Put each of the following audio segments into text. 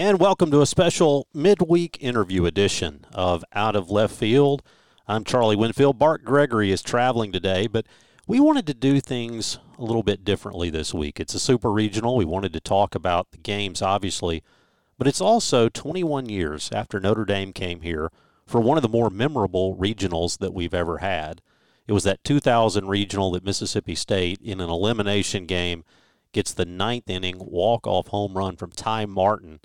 and welcome to a special midweek interview edition of Out of Left Field. I'm Charlie Winfield. Bart Gregory is traveling today, but we wanted to do things a little bit differently this week. It's a super regional. We wanted to talk about the games, obviously, but it's also 21 years after Notre Dame came here for one of the more memorable regionals that we've ever had. It was that 2000 regional that Mississippi State, in an elimination game, gets the ninth inning walk-off home run from Ty Martin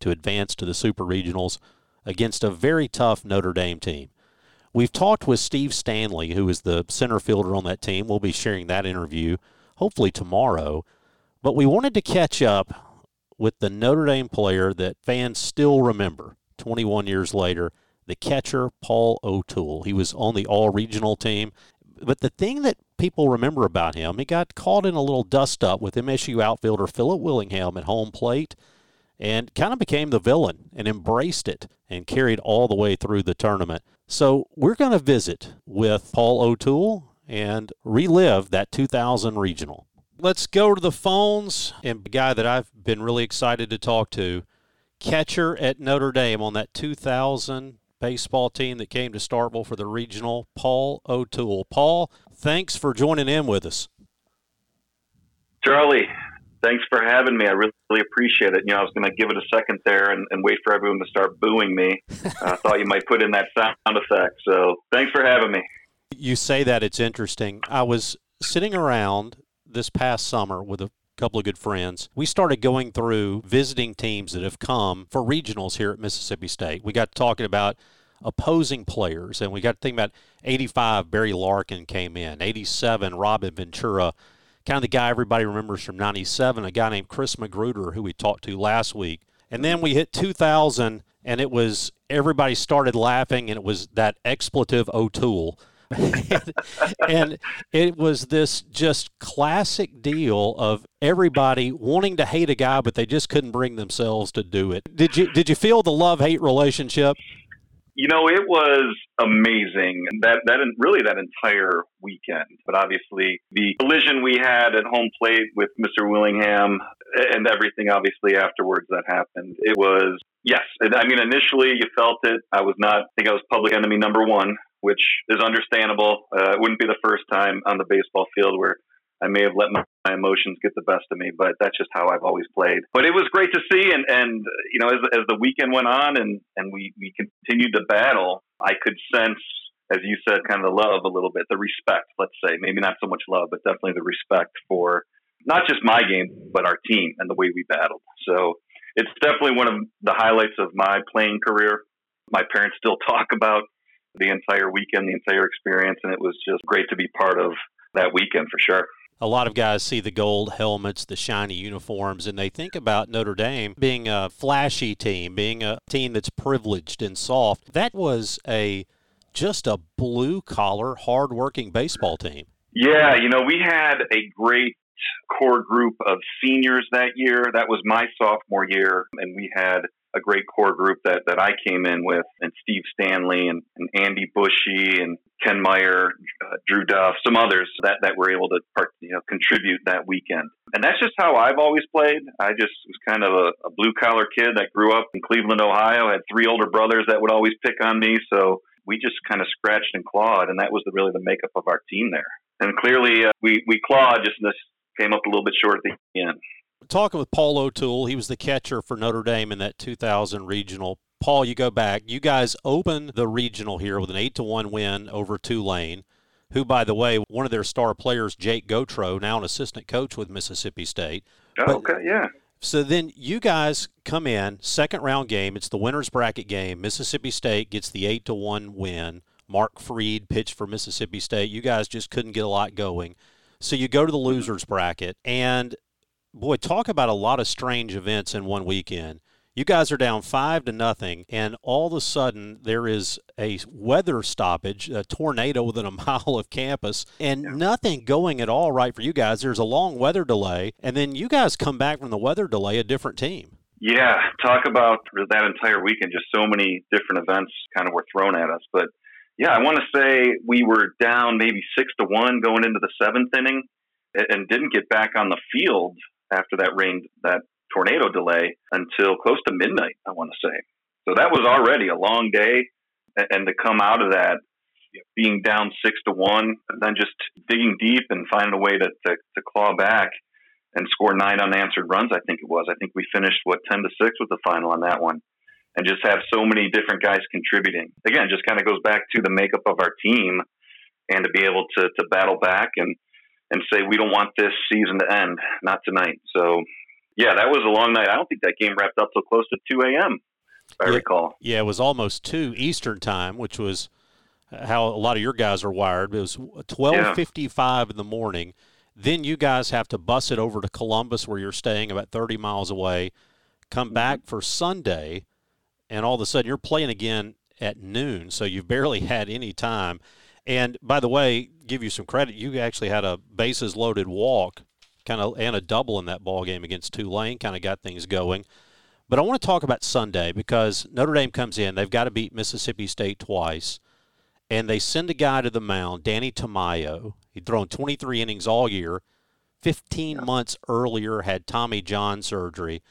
to advance to the Super Regionals against a very tough Notre Dame team. We've talked with Steve Stanley, who is the center fielder on that team. We'll be sharing that interview hopefully tomorrow. But we wanted to catch up with the Notre Dame player that fans still remember 21 years later, the catcher, Paul O'Toole. He was on the all regional team. But the thing that people remember about him, he got caught in a little dust up with MSU outfielder Philip Willingham at home plate and kind of became the villain and embraced it and carried all the way through the tournament. So we're going to visit with Paul O'Toole and relive that 2000 regional. Let's go to the phones and the guy that I've been really excited to talk to, catcher at Notre Dame on that 2000 baseball team that came to Starkville for the regional, Paul O'Toole. Paul, thanks for joining in with us. Charlie, thanks for having me. I really, really appreciate it. You know, I was going to give it a second there and, and, wait for everyone to start booing me. I thought you might put in that sound effect. So thanks for having me. You say that it's interesting. I was sitting around this past summer with a couple of good friends. We started going through visiting teams that have come for regionals here at Mississippi State. We got talking about opposing players, and we got to think about 85, Barry Larkin came in, 87, Robin Ventura kind of the guy everybody remembers from 97, a guy named Chris Magruder, who we talked to last week. And then we hit 2000, and it was everybody started laughing, and it was that expletive O'Toole. and, and it was this just classic deal of everybody wanting to hate a guy, but they just couldn't bring themselves to do it. Did you did you feel the love hate relationship? You know, it was amazing that that really that entire weekend. But obviously, the collision we had at home plate with Mr. Willingham and everything, obviously afterwards that happened, it was yes. I mean, initially you felt it. I was not. I think I was public enemy number one, which is understandable. Uh, it wouldn't be the first time on the baseball field where I may have let my, my, emotions get the best of me, but that's just how I've always played. But it was great to see, and and you know, as as the weekend went on, and and we we continued to battle, I could sense, as you said, kind of the love a little bit, the respect. Let's say maybe not so much love, but definitely the respect for not just my game, but our team and the way we battled. So it's definitely one of the highlights of my playing career. My parents still talk about the entire weekend, the entire experience, and it was just great to be part of that weekend for sure a lot of guys see the gold helmets, the shiny uniforms, and they think about Notre Dame being a flashy team, being a team that's privileged and soft. That was a just a blue collar, hardworking baseball team. Yeah, you know, we had a great core group of seniors that year. That was my sophomore year, and we had a great core group that, that I came in with, and Steve Stanley and, and Andy Bushy and Ken Meyer, uh, Drew Duff, some others that, that were able to part, you know contribute that weekend. And that's just how I've always played. I just was kind of a, a blue collar kid that grew up in Cleveland, Ohio. Had three older brothers that would always pick on me, so we just kind of scratched and clawed, and that was the, really the makeup of our team there. And clearly, uh, we we clawed, just this came up a little bit short at the end talking with Paul O'Toole, he was the catcher for Notre Dame in that 2000 regional. Paul, you go back. You guys open the regional here with an eight to one win over Tulane, who, by the way, one of their star players, Jake Gautreau, now an assistant coach with Mississippi State. Oh, but, okay, yeah. So then you guys come in second round game. It's the winners bracket game. Mississippi State gets the eight to one win. Mark Freed pitched for Mississippi State. You guys just couldn't get a lot going. So you go to the mm-hmm. losers bracket, and boy, talk about a lot of strange events in one weekend. You guys are down five to nothing, and all of a sudden there is a weather stoppage, a tornado within a mile of campus, and yeah. nothing going at all right for you guys. There's a long weather delay, and then you guys come back from the weather delay a different team. Yeah, talk about that entire weekend. Just so many different events kind of were thrown at us. But yeah, I want to say we were down maybe six to one going into the seventh inning and didn't get back on the field after that rain that tornado delay until close to midnight, I want to say. So that was already a long day. And to come out of that, being down six to one, and then just digging deep and finding a way to, to, to claw back and score nine unanswered runs, I think it was. I think we finished, what, 10 to 6 was the final on that one. And just have so many different guys contributing. Again, just kind of goes back to the makeup of our team and to be able to, to battle back and, and say, we don't want this season to end, not tonight. So, yeah, that was a long night. I don't think that game wrapped up till close to 2 a.m., I yeah, recall. Yeah, it was almost 2 Eastern time, which was how a lot of your guys are wired. It was 12:55 yeah. in the morning. Then you guys have to bus it over to Columbus, where you're staying about 30 miles away. Come mm-hmm. back for Sunday, and all of a sudden you're playing again at noon. So you've barely had any time. And by the way, give you some credit. You actually had a bases loaded walk, kind of, and a double in that ball game against Tulane. Kind of got things going. But I want to talk about Sunday because Notre Dame comes in. They've got to beat Mississippi State twice and they send a guy to the mound, Danny Tamayo. He'd thrown 23 innings all year. 15 yeah. months earlier, had Tommy John surgery.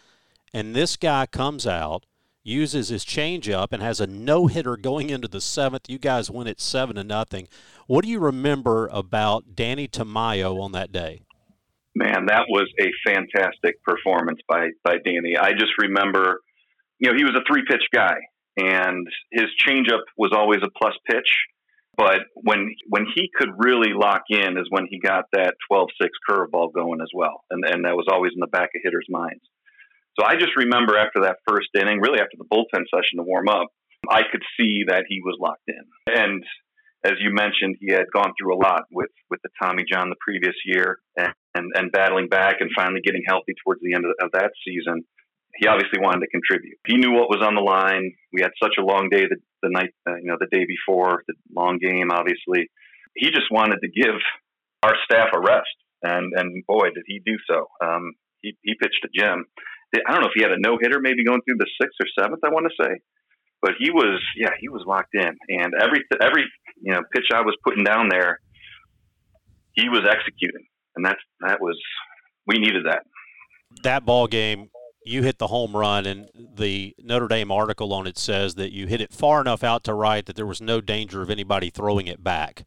And this guy comes out, uses his changeup, and has a no hitter going into the seventh. You guys win it seven to nothing. What do you remember about Danny Tamayo on that day? Man, that was a fantastic performance by by Danny. I just remember, you know, he was a three pitch guy and his changeup was always a plus pitch. But when when he could really lock in is when he got that 12-6 curveball going as well, and and that was always in the back of hitters' minds. So I just remember after that first inning, really after the bullpen session to warm up, I could see that he was locked in. And as you mentioned, he had gone through a lot with with the Tommy John the previous year, and and, and battling back and finally getting healthy towards the end of, of that season he obviously wanted to contribute. He knew what was on the line. We had such a long day the, the night, uh, you know, the day before, the long game, obviously. He just wanted to give our staff a rest. And, and boy, did he do so. Um, he, he pitched a gem. I don't know if he had a no hitter maybe going through the sixth or seventh, I want to say. But he was, yeah, he was locked in. And every, every, you know, pitch I was putting down there, he was executing. And that's, that was, we needed that. That ball game you hit the home run, and the Notre Dame article on it says that you hit it far enough out to right that there was no danger of anybody throwing it back.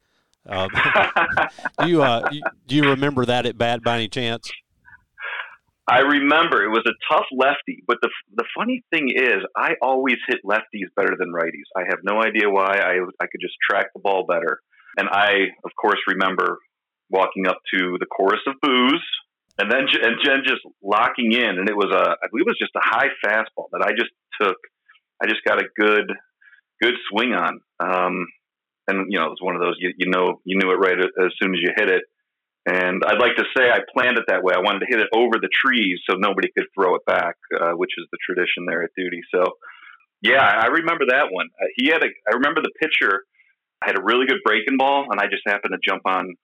Uh, do you uh, do you remember that at bat by any chance? I remember it was a tough lefty, but the the funny thing is, I always hit lefties better than righties. I have no idea why. I I could just track the ball better, and I of course remember walking up to the chorus of boos and then and Jen just locking in, and it was a I believe it was just a high fastball that I just took. I just got a good good swing on, um, and you know it was one of those you, you know you knew it right as soon as you hit it. And I'd like to say I planned it that way. I wanted to hit it over the trees so nobody could throw it back, uh, which is the tradition there at Dudy. So, yeah, I remember that one. Uh, he had a. I remember the pitcher had a really good breaking ball, and I just happened to jump on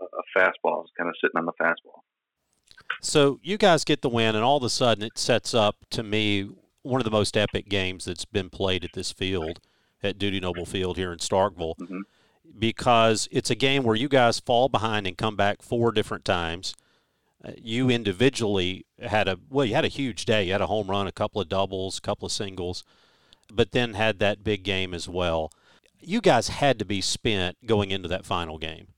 a, a fastball, kind of sitting on the fastball. So you guys get the win, and all of a sudden it sets up to me one of the most epic games that's been played at this field, at Dudy Noble Field here in Starkville, mm-hmm. Because it's a game where you guys fall behind and come back four different times. Uh, you individually had a well, you had a huge day. You had a home run, a couple of doubles, a couple of singles, but then had that big game as well. You guys had to be spent going into that final game.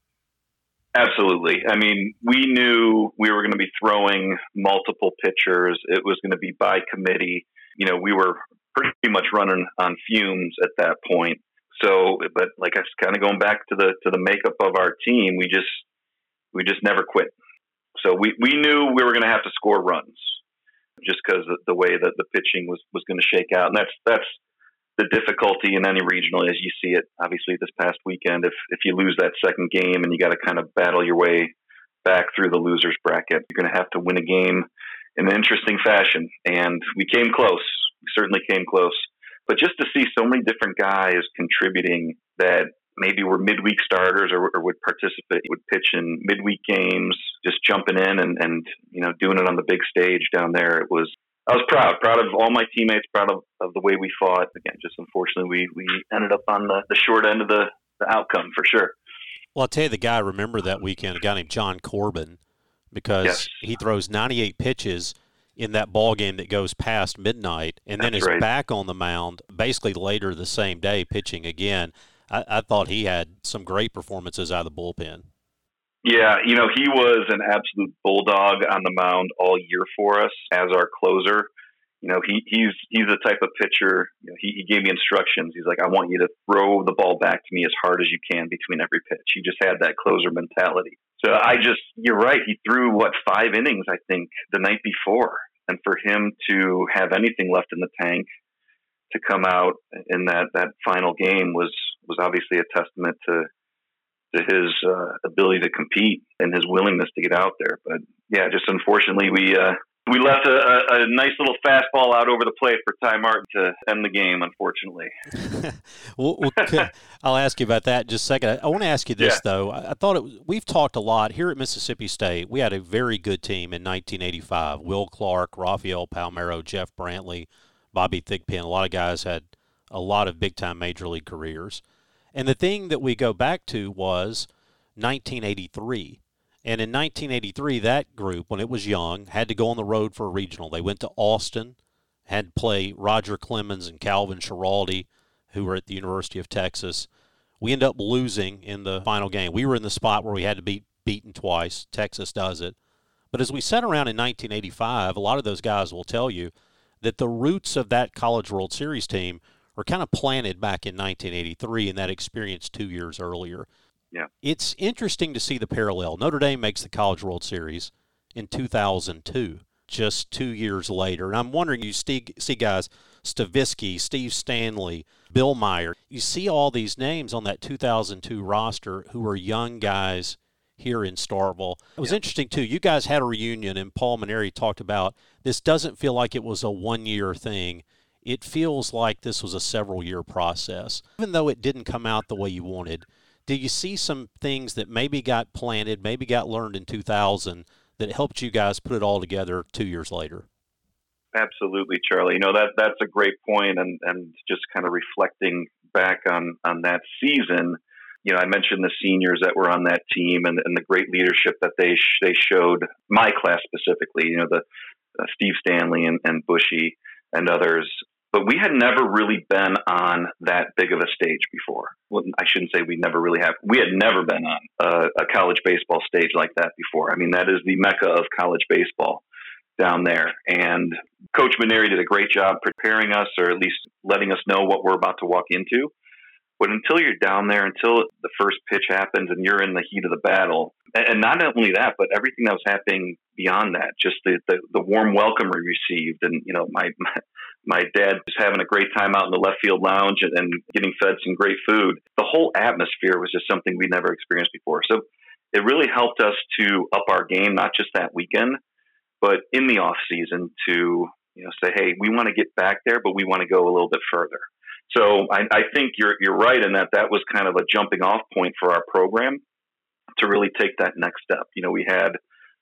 Absolutely. I mean, we knew we were going to be throwing multiple pitchers. It was going to be by committee. You know, we were pretty much running on fumes at that point. So, but like I was kind of going back to the to the makeup of our team, we just we just never quit. So we we knew we were going to have to score runs, just because the, way that the pitching was was going to shake out, and that's that's the difficulty in any regional as you see it. Obviously, this past weekend, if if you lose that second game and you got to kind of battle your way back through the losers bracket, you're going to have to win a game in an interesting fashion. And we came close. We certainly came close. But just to see so many different guys contributing that maybe were midweek starters or, or would participate, would pitch in midweek games, just jumping in and, and you know doing it on the big stage down there. It was I was proud, proud of all my teammates, proud of, of the way we fought. Again, just unfortunately, we, we ended up on the, the short end of the, the outcome for sure. Well, I'll tell you the guy I remember that weekend, a guy named John Corbin, because yes. he throws 98 pitches in that ball game that goes past midnight and then is right. back on the mound basically later the same day pitching again. I, I thought he had some great performances out of the bullpen. Yeah, you know, he was an absolute bulldog on the mound all year for us as our closer. You know, he, he's he's the type of pitcher. You know, he, he gave me instructions. He's like, I want you to throw the ball back to me as hard as you can between every pitch. He just had that closer mentality. So I just, you're right. He threw what five innings, I think, the night before, and for him to have anything left in the tank to come out in that that final game was was obviously a testament to to his uh, ability to compete and his willingness to get out there. But yeah, just unfortunately, we uh, we left a, a, a, nice little fastball out over the plate for Ty Martin to end the game. Unfortunately, well, well, I'll ask you about that in just a second. I want to ask you this yeah. though. I thought it we've talked a lot here at Mississippi State. We had a very good team in 1985. Will Clark, Rafael Palmeiro, Jeff Brantley, Bobby Thigpen. A lot of guys had a lot of big time major league careers. And the thing that we go back to was 1983. And in 1983, that group, when it was young, had to go on the road for a regional. They went to Austin, had to play Roger Clemens and Calvin Schiraldi, who were at the University of Texas. We end up losing in the final game. We were in the spot where we had to be beaten twice. Texas does it. But as we sat around in 1985, a lot of those guys will tell you that the roots of that College World Series team were kind of planted back in 1983 and that experience two years earlier. Yeah. It's interesting to see the parallel. Notre Dame makes the College World Series in 2002, just two years later. And I'm wondering, you see, see guys, Stavisky, Steve Stanley, Bill Meyer, you see all these names on that 2002 roster who are young guys here in Starkville. It was yeah. interesting, too. You guys had a reunion, and Paul Mainieri talked about this doesn't feel like it was a one year thing it feels like this was a several year process. Even though it didn't come out the way you wanted, do you see some things that maybe got planted, maybe got learned in 2000 that helped you guys put it all together two years later? Absolutely, Charlie. You know that that's a great point, and and just kind of reflecting back on on that season. You know, I mentioned the seniors that were on that team and, and the great leadership that they sh- they showed. My class specifically, you know, the uh, Steve Stanley and, and Bushy and others but we had never really been on that big of a stage before. Well, I shouldn't say we never really have. We had never been on a, a, college baseball stage like that before. I mean, that is the mecca of college baseball down there. And Coach Mainieri did a great job preparing us, or at least letting us know what we're about to walk into. But until you're down there, until the first pitch happens and you're in the heat of the battle, and not only that, but everything that was happening beyond that, just the, the, the warm welcome we received, and you know, my, my my dad was having a great time out in the left field lounge and, and getting fed some great food. The whole atmosphere was just something we'd never experienced before. So it really helped us to up our game, not just that weekend, but in the off season to you know say, hey, we want to get back there, but we want to go a little bit further. So I, I think you're you're right in that that was kind of a jumping off point for our program to really take that next step. You know, we had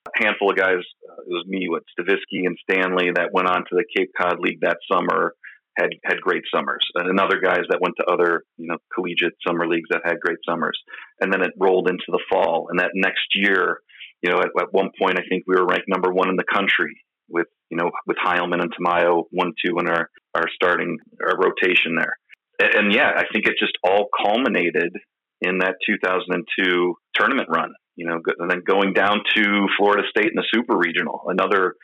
a handful of guys. Uh, it was me, with Stavisky and Stanley that went on to the Cape Cod League that summer. Had had great summers, and other guys that went to other you know collegiate summer leagues that had great summers, and then it rolled into the fall. And that next year, you know, at, at one point I think we were ranked number one in the country with you know with Heilman and Tamayo one two in our our starting our rotation there. And, and yeah, I think it just all culminated in that 2002 tournament run you know, and then going down to Florida State in the Super Regional, another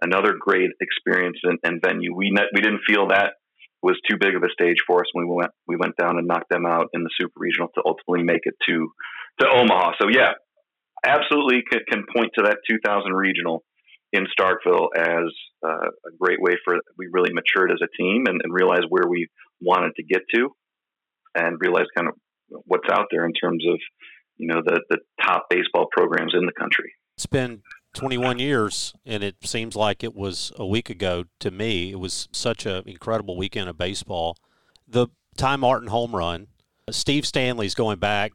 another great experience and, and venue. We ne- we didn't feel that was too big of a stage for us when we went we went down and knocked them out in the Super Regional to ultimately make it to to Omaha. So yeah, absolutely can, can point to that 2000 regional in Starkville as uh, a great way for we really matured as a team and, and realized where we wanted to get to, and realized kind of what's out there in terms of you know the the top baseball programs in the country. It's been 21 years, and it seems like it was a week ago to me. It was such an incredible weekend of baseball. The Ty Martin home run. Steve Stanley's going back,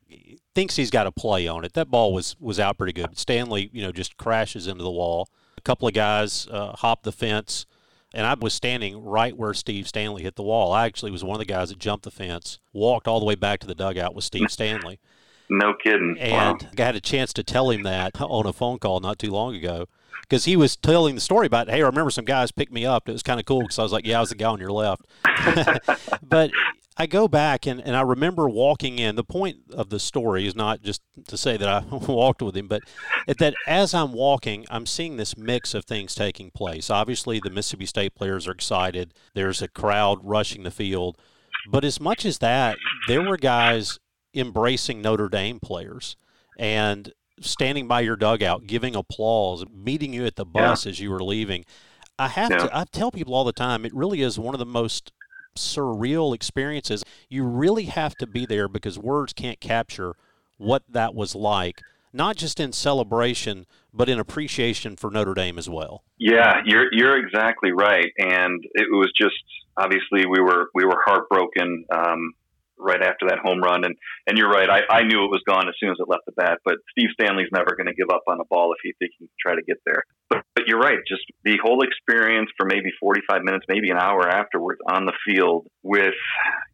thinks he's got a play on it. That ball was was out pretty good. Stanley, you know, just crashes into the wall. A couple of guys uh, hop the fence, and I was standing right where Steve Stanley hit the wall. I actually was one of the guys that jumped the fence, walked all the way back to the dugout with Steve Stanley. No kidding. And wow. I had a chance to tell him that on a phone call not too long ago because he was telling the story about, hey, I remember some guys picked me up. It was kind of cool because I was like, yeah, I was the guy on your left. but I go back and, and I remember walking in. The point of the story is not just to say that I walked with him, but that as I'm walking, I'm seeing this mix of things taking place. Obviously, the Mississippi State players are excited. There's a crowd rushing the field. But as much as that, there were guys embracing Notre Dame players and standing by your dugout, giving applause, meeting you at the bus yeah. as you were leaving. I have yeah. to I tell people all the time it really is one of the most surreal experiences. You really have to be there because words can't capture what that was like, not just in celebration, but in appreciation for Notre Dame as well. Yeah, you're you're exactly right, and it was just obviously we were we were heartbroken. Um, right after that home run. And and you're right, I, I knew it was gone as soon as it left the bat. But Steve Stanley's never going to give up on a ball if he thinks he can try to get there. But, but you're right, just the whole experience for maybe 45 minutes, maybe an hour afterwards on the field with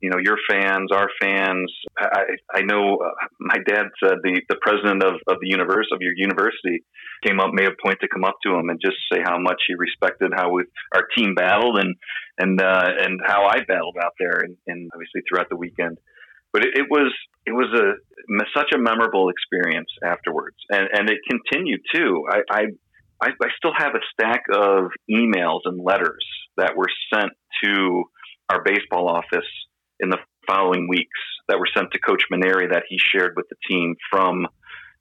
you know your fans, our fans. I I know uh, my dad said the the president of of the universe of your university came up, made a point to come up to him and just say how much he respected how we, our team battled and and uh, and how I battled out there and, and obviously throughout the weekend. But it, it was it was a such a memorable experience afterwards, and and it continued too. I, I I, I still have a stack of emails and letters that were sent to our baseball office in the following weeks that were sent to Coach Mainieri that he shared with the team from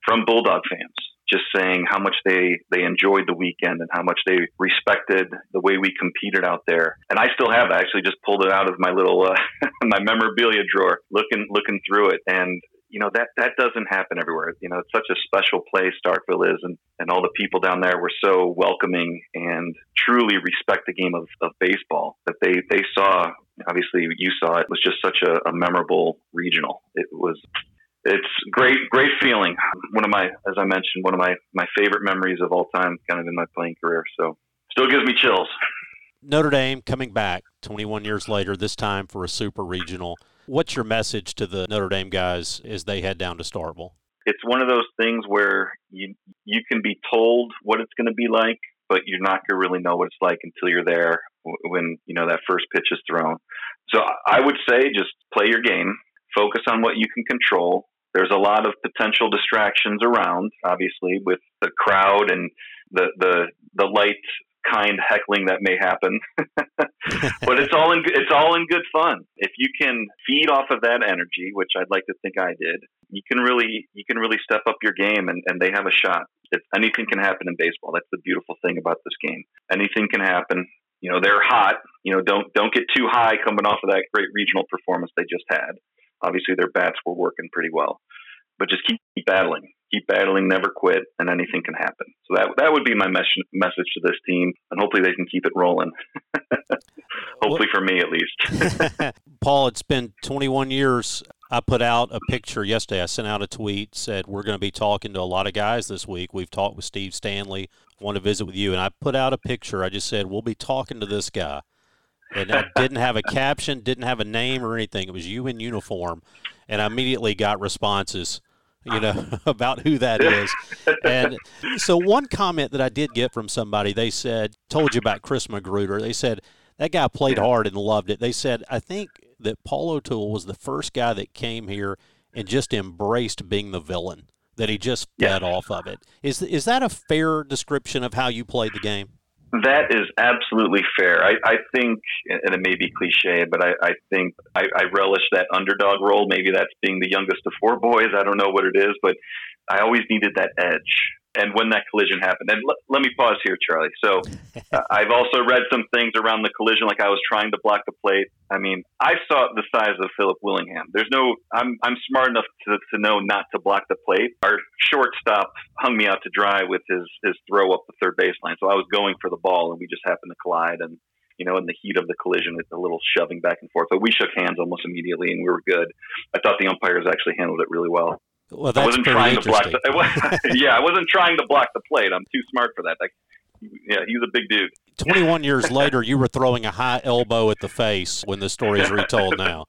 from Bulldog fans just saying how much they they enjoyed the weekend and how much they respected the way we competed out there. And I still have I actually just pulled it out of my little uh, my memorabilia drawer, looking looking through it, and you know that that doesn't happen everywhere. You know, it's such a special place Starkville is, and and all the people down there were so welcoming and truly respect the game of, of baseball that they they saw. Obviously, you saw it was just such a, a memorable regional. It was it's great, great feeling. One of my, as I mentioned, one of my my favorite memories of all time, kind of in my playing career. So, still gives me chills. Notre Dame coming back 21 years later, this time for a super regional. What's your message to the Notre Dame guys as they head down to Starkville? It's one of those things where you you can be told what it's going to be like, but you're not going to really know what it's like until you're there when you know that first pitch is thrown. So I would say just play your game, focus on what you can control. There's a lot of potential distractions around, obviously, with the crowd and the the the light kind heckling that may happen. but it's all in it's all in good fun. If you can feed off of that energy, which I'd like to think I did, you can really you can really step up your game and, and they have a shot. If anything can happen in baseball. That's the beautiful thing about this game. Anything can happen. You know, they're hot. You know, don't don't get too high coming off of that great regional performance they just had obviously their bats were working pretty well. But just keep, keep battling, keep battling, never quit, and anything can happen. So that that would be my mes- message to this team, and hopefully they can keep it rolling. hopefully for me at least. Paul, it's been 21 years. I put out a picture yesterday. I sent out a tweet said we're going to be talking to a lot of guys this week. We've talked with Steve Stanley. Want to visit with you, and I put out a picture. I just said we'll be talking to this guy and I didn't have a caption, didn't have a name or anything. It was you in uniform, and I immediately got responses, you know, about who that is. And so one comment that I did get from somebody, they said, told you about Chris Magruder. They said that guy played hard and loved it. They said, I think that Paul O'Toole was the first guy that came here and just embraced being the villain. That he just fed yeah. off of it. Is is that a fair description of how you played the game? That is absolutely fair. I, I think, and it may be cliche, but I, I think I, I relish that underdog role. Maybe that's being the youngest of four boys. I don't know what it is, but I always needed that edge and when that collision happened. And l- let me pause here, Charlie. So uh, I've also read some things around the collision, like I was trying to block the plate. I mean, I saw the size of Philip Willingham. There's no, I'm, I'm smart enough to, to know not to block the plate. Our shortstop hung me out to dry with his, his throw up the third baseline. So I was going for the ball, and we just happened to collide. And you know, in the heat of the collision, it's a little shoving back and forth. But we shook hands almost immediately, and we were good. I thought the umpires actually handled it really well. Well, that's I wasn't trying to block. The, yeah, I wasn't trying to block the plate. I'm too smart for that. Like, yeah, he's a big dude. 21 years later, you were throwing a high elbow at the face when the story is retold now.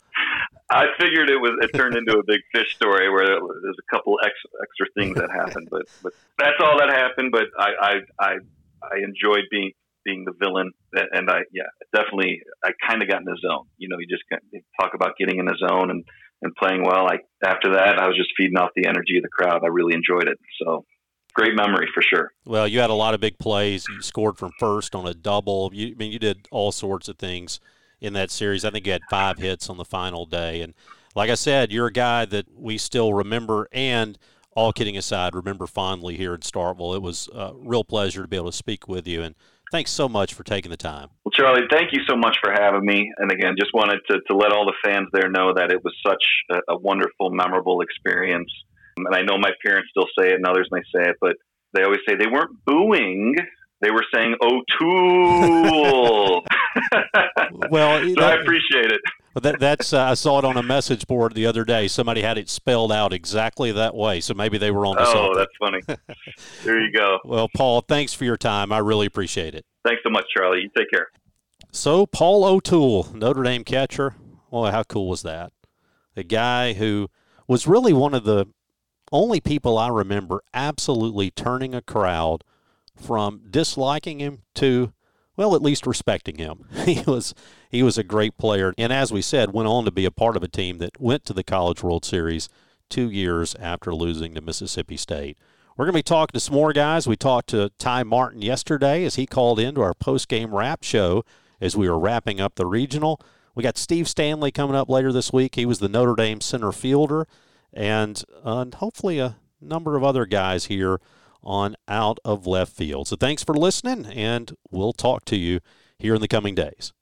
I figured it was. It turned into a big fish story where there's a couple extra, extra things that happened, but but that's all that happened. But I I I, I enjoyed being being the villain, and I yeah definitely I kind of got in the zone. You know, you just talk about getting in the zone and and playing well. Like after that, I was just feeding off the energy of the crowd. I really enjoyed it. So great memory for sure. Well, you had a lot of big plays. You scored from first on a double. You, I mean, you did all sorts of things in that series. I think you had five hits on the final day. And like I said, you're a guy that we still remember and all kidding aside, remember fondly here in Starkville. It was a real pleasure to be able to speak with you. And thanks so much for taking the time. Well, Charlie, thank you so much for having me. And again, just wanted to, to let all the fans there know that it was such a, a wonderful, memorable experience. And I know my parents still say it and others may say it, but they always say they weren't booing they were saying oh, O'Toole. well, so that, I appreciate it. That, that's uh, I saw it on a message board the other day. Somebody had it spelled out exactly that way, so maybe they were on. The. Oh, something. that's funny. there you go. Well, Paul, thanks for your time. I really appreciate it. Thanks so much, Charlie. You take care. So, Paul O'Toole, Notre Dame catcher. Well, how cool was that? A guy who was really one of the only people I remember absolutely turning a crowd from disliking him to well, at least respecting him. He was he was a great player, and as we said, went on to be a part of a team that went to the College World Series two years after losing to Mississippi State. We're going to be talking to some more guys. We talked to Ty Martin yesterday as he called into our post game wrap show as we were wrapping up the regional. We got Steve Stanley coming up later this week. He was the Notre Dame center fielder, and uh, hopefully a number of other guys here on Out of Left Field. So thanks for listening, and we'll talk to you here in the coming days.